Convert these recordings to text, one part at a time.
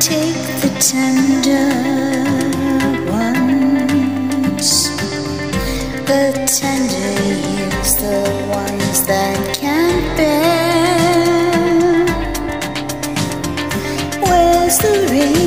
take the tender ones. The tender years, the ones that can't bear. Where's the rain?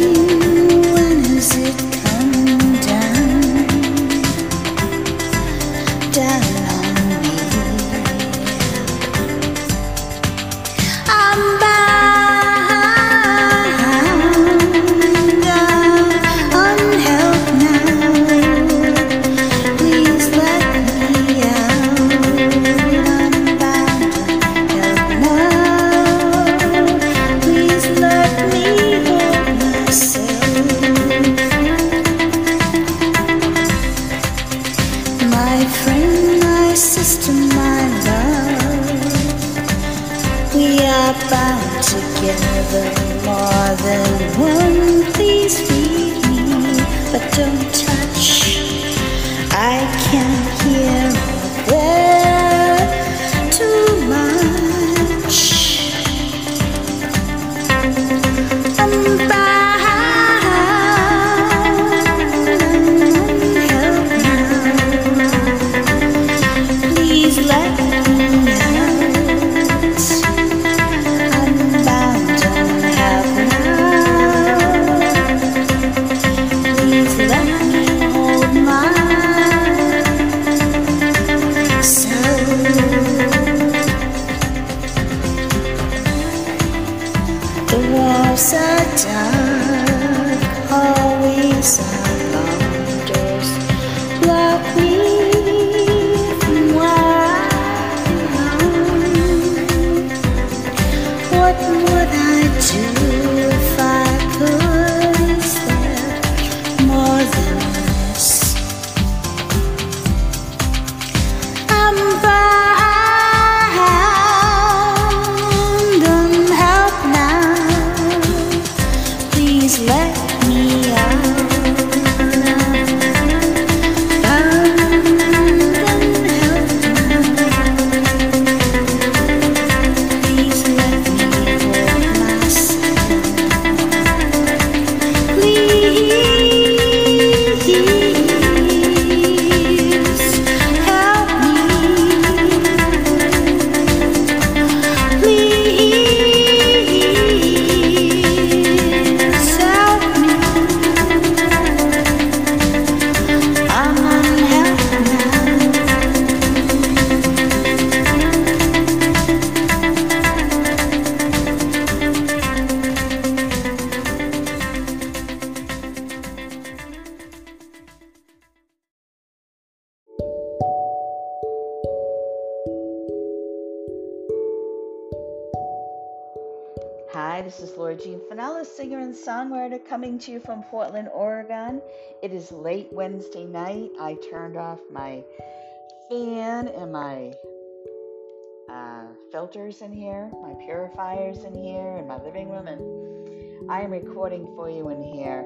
But don't touch. I can't songwriter, coming to you from Portland, Oregon. It is late Wednesday night. I turned off my fan and my uh, filters in here, my purifiers in here, in my living room, and I am recording for you in here.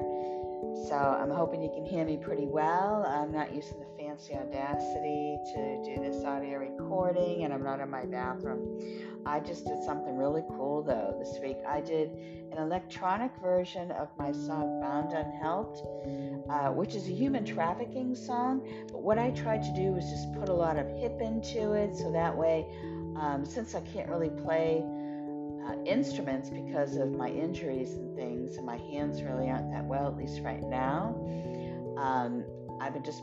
So I'm hoping you can hear me pretty well. I'm not using the fancy Audacity to do this audio recording, and I'm not in my bathroom. I just did something really cool though this week. I did an electronic version of my song Bound Unhelped, uh, which is a human trafficking song. But what I tried to do was just put a lot of hip into it so that way, um, since I can't really play uh, instruments because of my injuries and things, and my hands really aren't that well, at least right now, um, I've been just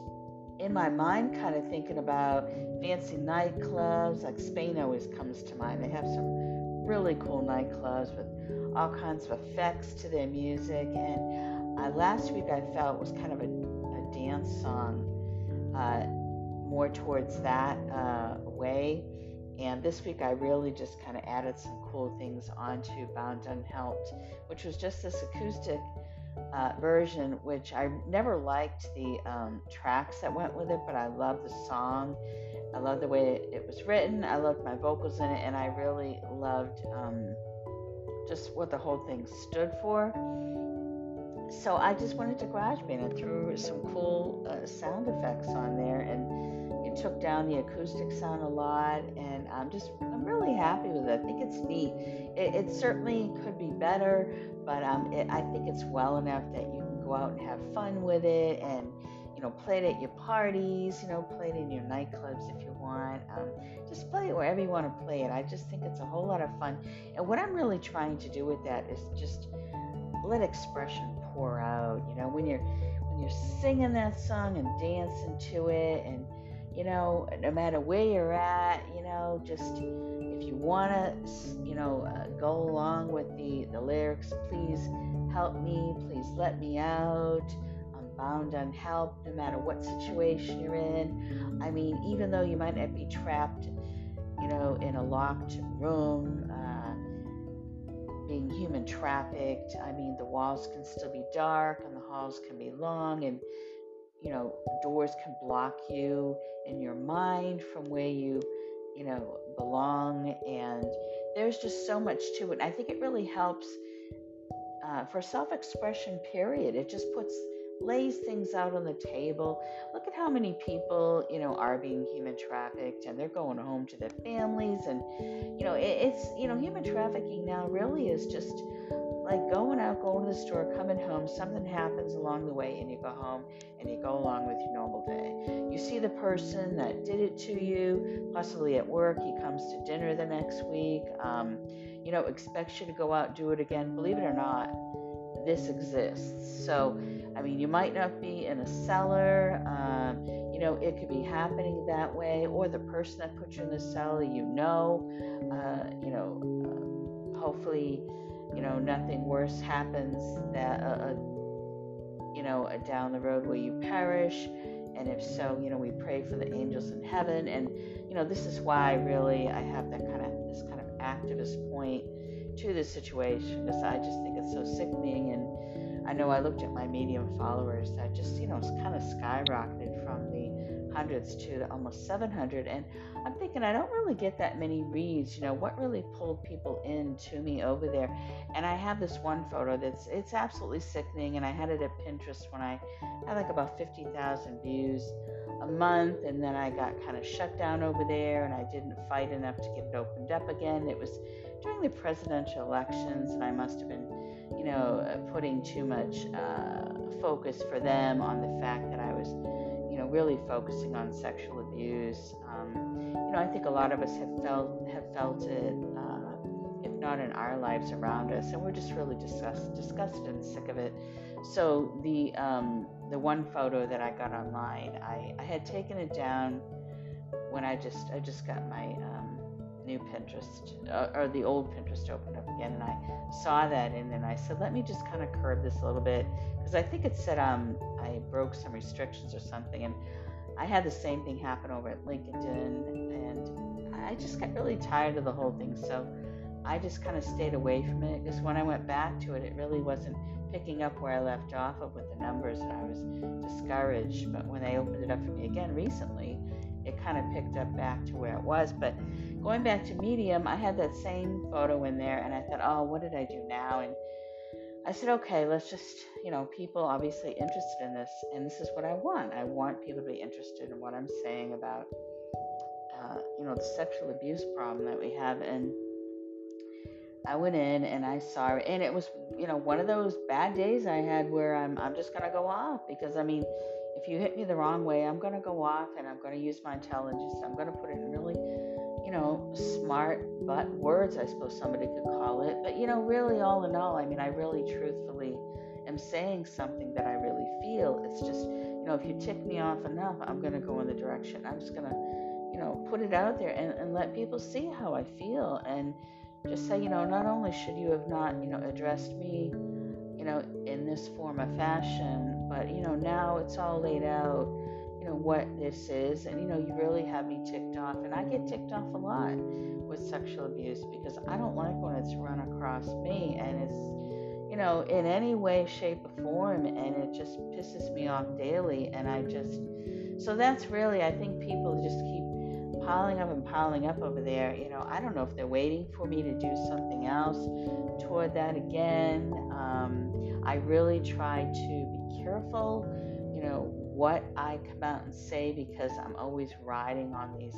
in my mind kind of thinking about fancy nightclubs like spain always comes to mind. They have some really cool nightclubs with all kinds of effects to their music and uh, last week i felt was kind of a, a dance song uh, more towards that uh, way. And this week i really just kind of added some cool things onto bound unhelped which was just this acoustic uh, version, which I never liked the um, tracks that went with it, but I love the song. I love the way it was written. I loved my vocals in it, and I really loved um, just what the whole thing stood for. So I just wanted to GarageBand and threw some cool uh, sound effects on there, and it took down the acoustic sound a lot, and I'm just I'm really happy with it. I think it's neat. It, it certainly could be better, but um, it, I think it's well enough that you can go out and have fun with it, and you know, play it at your parties. You know, play it in your nightclubs if you want. Um, just play it wherever you want to play it. I just think it's a whole lot of fun. And what I'm really trying to do with that is just let expression pour out. You know, when you're when you're singing that song and dancing to it and you know, no matter where you're at, you know, just if you want to, you know, uh, go along with the, the lyrics, please help me, please let me out. I'm bound on help no matter what situation you're in. I mean, even though you might not be trapped, you know, in a locked room, uh, being human trafficked, I mean, the walls can still be dark and the halls can be long and you know, doors can block you in your mind from where you, you know, belong. And there's just so much to it. I think it really helps uh, for self expression, period. It just puts, lays things out on the table. Look at how many people, you know, are being human trafficked and they're going home to their families. And, you know, it, it's, you know, human trafficking now really is just like going out, going to the store, coming home, something happens along the way, and you go home and you go along with your normal day. You see the person that did it to you, possibly at work, he comes to dinner the next week, um, you know, expects you to go out do it again. Believe it or not, this exists. So, I mean, you might not be in a cellar, um, you know, it could be happening that way, or the person that put you in the cellar, you know, uh, you know, uh, hopefully you know, nothing worse happens that, uh, uh, you know, uh, down the road where you perish. And if so, you know, we pray for the angels in heaven. And, you know, this is why really I have that kind of, this kind of activist point to this situation because I just think it's so sickening. And I know I looked at my medium followers that just, you know, it's kind of skyrocketed from the hundreds to almost 700 and i'm thinking i don't really get that many reads you know what really pulled people in to me over there and i have this one photo that's it's absolutely sickening and i had it at pinterest when i had like about 50000 views a month and then i got kind of shut down over there and i didn't fight enough to get it opened up again it was during the presidential elections and i must have been you know putting too much uh, focus for them on the fact that i was you know, really focusing on sexual abuse. Um, you know, I think a lot of us have felt have felt it, uh, if not in our lives around us, and we're just really disgust, disgusted and sick of it. So the um, the one photo that I got online, I, I had taken it down when I just I just got my um, new Pinterest uh, or the old Pinterest opened up again, and I saw that, and then I said, let me just kind of curb this a little bit because I think it said um, I broke some restrictions or something, and I had the same thing happen over at LinkedIn, and I just got really tired of the whole thing. So I just kind of stayed away from it because when I went back to it, it really wasn't picking up where I left off of with the numbers, and I was discouraged. But when they opened it up for me again recently, it kind of picked up back to where it was. But going back to Medium, I had that same photo in there, and I thought, oh, what did I do now? And I said, okay, let's just, you know, people obviously interested in this, and this is what I want. I want people to be interested in what I'm saying about, uh, you know, the sexual abuse problem that we have. And I went in and I saw and it was, you know, one of those bad days I had where I'm, I'm just gonna go off because I mean, if you hit me the wrong way, I'm gonna go off and I'm gonna use my intelligence. I'm gonna put it in really you know, smart but words, I suppose somebody could call it. But, you know, really, all in all, I mean, I really truthfully am saying something that I really feel. It's just, you know, if you tick me off enough, I'm to go in the direction. I'm just to, you know, put it out there and, and let people see how I feel. And just say, you know, not only should you have not, you know, addressed me, you know, in this form of fashion, but, you know, now it's all laid out you know what this is and you know you really have me ticked off and i get ticked off a lot with sexual abuse because i don't like when it's run across me and it's you know in any way shape or form and it just pisses me off daily and i just so that's really i think people just keep piling up and piling up over there you know i don't know if they're waiting for me to do something else toward that again. Um, i really try to be careful you know what I come out and say because I'm always riding on these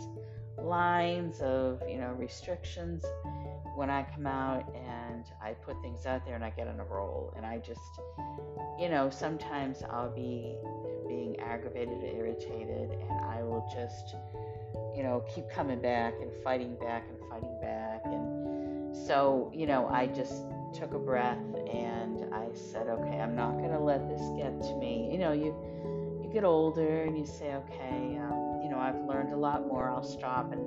lines of, you know, restrictions when I come out and I put things out there and I get on a roll. And I just, you know, sometimes I'll be being aggravated or irritated and I will just, you know, keep coming back and fighting back and fighting back. And so, you know, I just took a breath and I said, okay, I'm not going to let this get to me. You know, you you get older and you say, okay, um, you know, I've learned a lot more. I'll stop and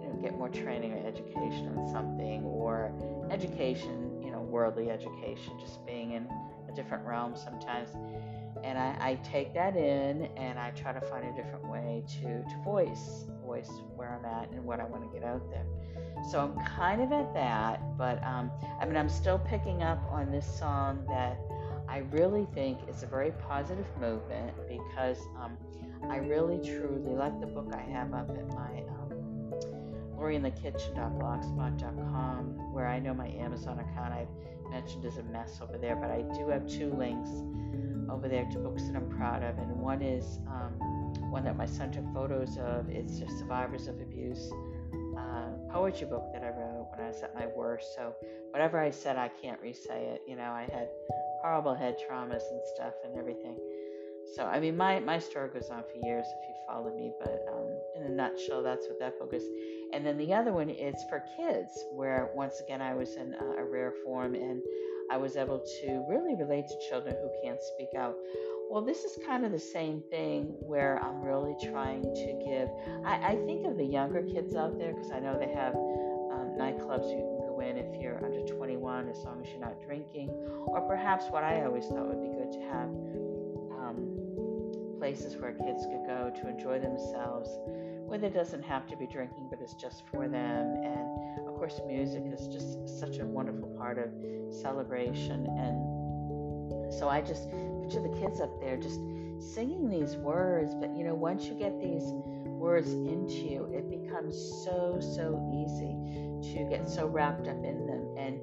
you know get more training or education on something, or education, you know, worldly education, just being in a different realm sometimes. And I, I take that in and I try to find a different way to, to voice voice where I'm at and what I want to get out there. So I'm kind of at that, but um, I mean, I'm still picking up on this song that I really think is a very positive movement because um, I really truly like the book I have up at my um, LoriInTheKitchen.blogspot.com, where I know my Amazon account I've mentioned is a mess over there, but I do have two links over there to books that I'm proud of, and one is um, one that my son took photos of. It's just Survivors of Abuse uh, poetry book that I wrote when I was at my worst. So whatever I said, I can't re-say it. You know, I had horrible head traumas and stuff and everything. So I mean, my my story goes on for years if you follow me, but um, in a nutshell, that's what that book is. And then the other one is for kids, where once again I was in a, rare form and I was able to really relate to children who can't speak out. Well, this is kind of the same thing where I'm really trying to give. I, I think of the younger kids out there because I know they have um, nightclubs you can go in if you're under 21, as long as you're not drinking. Or perhaps what I always thought would be good to have places where kids could go to enjoy themselves, where there doesn't have to be drinking, but it's just for them. And of course, music is just such a wonderful part of celebration. And so I just picture the kids up there just singing these words. But you know, once you get these words into you, it becomes so, so easy to get so wrapped up in them and,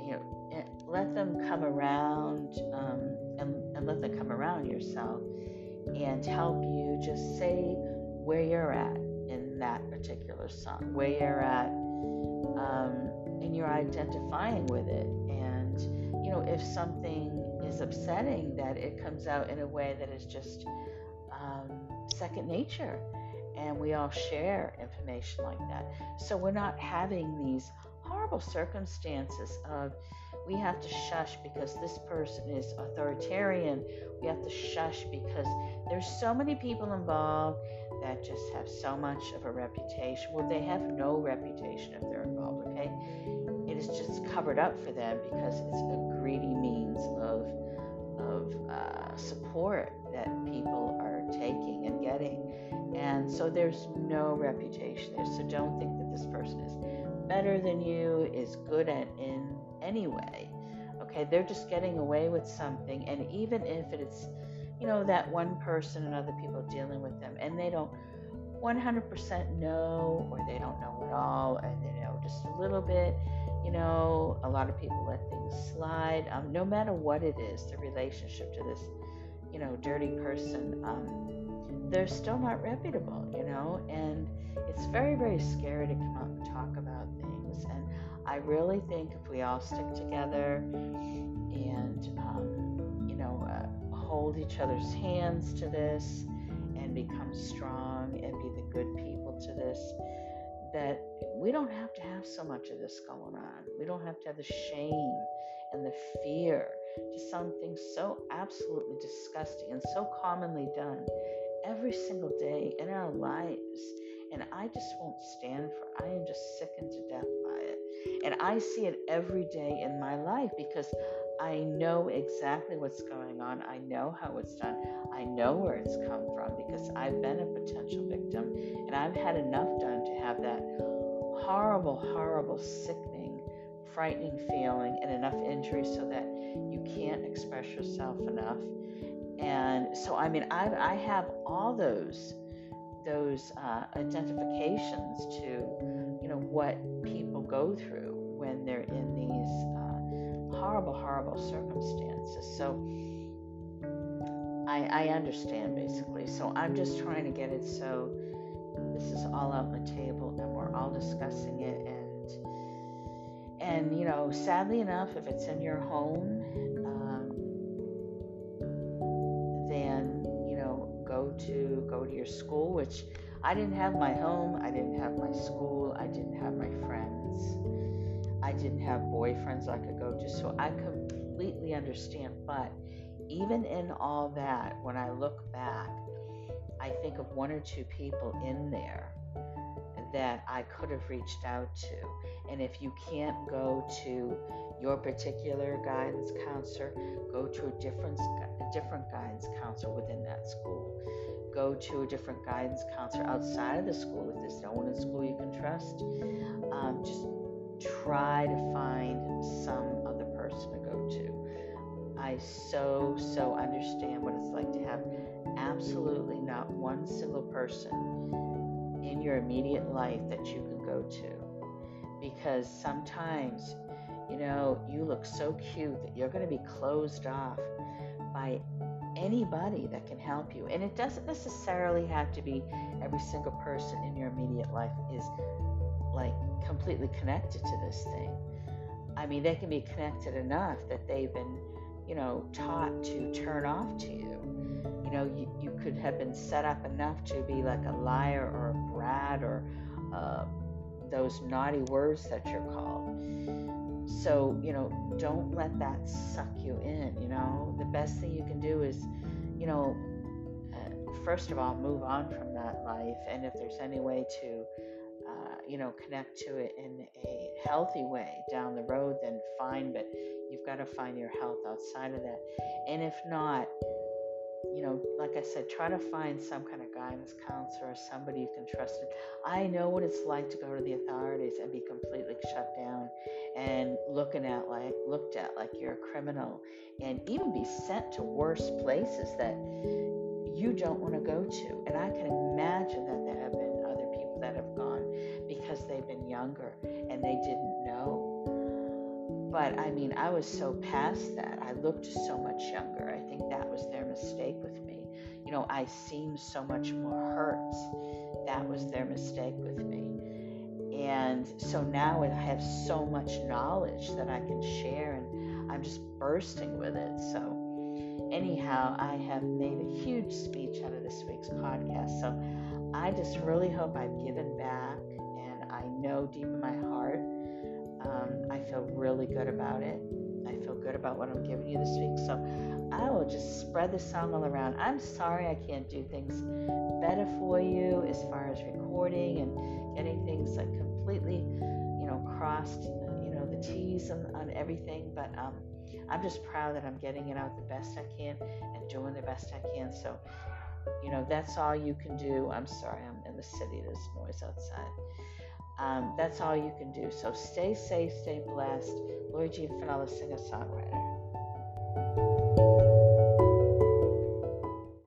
you know, let them come around um, and, and let them come around yourself and help you just say where you're at in that particular song, where you're at, um, and you're identifying with it. And, you know, if something is upsetting that it comes out in a way that is just um, second nature. And we all share information like that. So we're not having these horrible circumstances of we have to shush because this person is authoritarian. We have to shush because there's so many people involved that just have so much of a reputation. Well, they have no reputation if they're involved, okay? It is just covered up for them because it's a greedy means of of uh, support that people are taking and getting. And so there's no reputation there. So don't think that this person is better than you, is good at in any way. Okay, they're just getting away with something. And even if it's, you know, that one person and other people dealing with them, and they don't 100% know, or they don't know at all, and they know just a little bit, you know, a lot of people let things slide. Um, no matter what it is, the relationship to this, you know, dirty person, um, they're still not reputable, you know, and it's very, very scary to come out and talk about things. And I really think if we all stick together and, um, you know, uh, hold each other's hands to this and become strong and be the good people to this, that we don't have to have so much of this going on. We don't have to have the shame and the fear to something so absolutely disgusting and so commonly done every single day in our lives. And I just won't stand for I am just sickened to death by it. And I see it every day in my life because I know exactly what's going on. I know how it's done. I know where it's come from because I've been a potential victim and I've had enough done to have that horrible, horrible, sickening, frightening feeling and enough injury so that you can't express yourself enough. And so, I mean, I, I have all those those uh, identifications to, you know, what people go through when they're in these uh, horrible, horrible circumstances. So I, I understand basically. So I'm just trying to get it so this is all on the table and we're all discussing it and and you know sadly enough if it's in your home um, then you know go to go to your school which i didn't have my home i didn't have my school i didn't have my friends i didn't have boyfriends i could go to so i completely understand but even in all that when i look back I think of one or two people in there that I could have reached out to. And if you can't go to your particular guidance counselor, go to a different a different guidance counselor within that school. Go to a different guidance counselor outside of the school if there's no one in school you can trust. Um, just try to find some other person to go to. I so so understand what it's like to have absolutely not one single person in your immediate life that you can go to. Because sometimes, you know, you look so cute that you're going to be closed off by anybody that can help you. And it doesn't necessarily have to be every single person in your immediate life is like completely connected to this thing. I mean, they can be connected enough that they've been, you know, taught to turn off to you you know, you, you could have been set up enough to be like a liar or a brat or uh, those naughty words that you're called. So, you know, don't let that suck you in. You know, the best thing you can do is, you know, uh, first of all, move on from that life. And if there's any way to, uh, you know, connect to it in a healthy way down the road, then fine. But you've got to find your health outside of that. And if not, you know, like I said, try to find some kind of guidance counselor or somebody you can trust. I know what it's like to go to the authorities and be completely shut down and looking at like looked at like you're a criminal and even be sent to worse places that you don't want to go to. And I can imagine that there have been other people that have gone because they've been younger and they didn't know. But I mean, I was so past that. I looked so much younger. I think that mistake with me. You know, I seemed so much more hurt. That was their mistake with me. And so now I have so much knowledge that I can share, and I'm just bursting with it. So, anyhow, I have made a huge speech out of this week's podcast. So, I just really hope I've given back, and I know deep in my heart, um, I feel really good about it. About what I'm giving you this week. So I will just spread the song all around. I'm sorry I can't do things better for you as far as recording and getting things like completely, you know, crossed, you know, the T's on, on everything. But um, I'm just proud that I'm getting it out the best I can and doing the best I can. So, you know, that's all you can do. I'm sorry, I'm in the city. There's noise outside. Um, that's all you can do. So stay safe, stay blessed. Lori Jean Finnila, singer songwriter.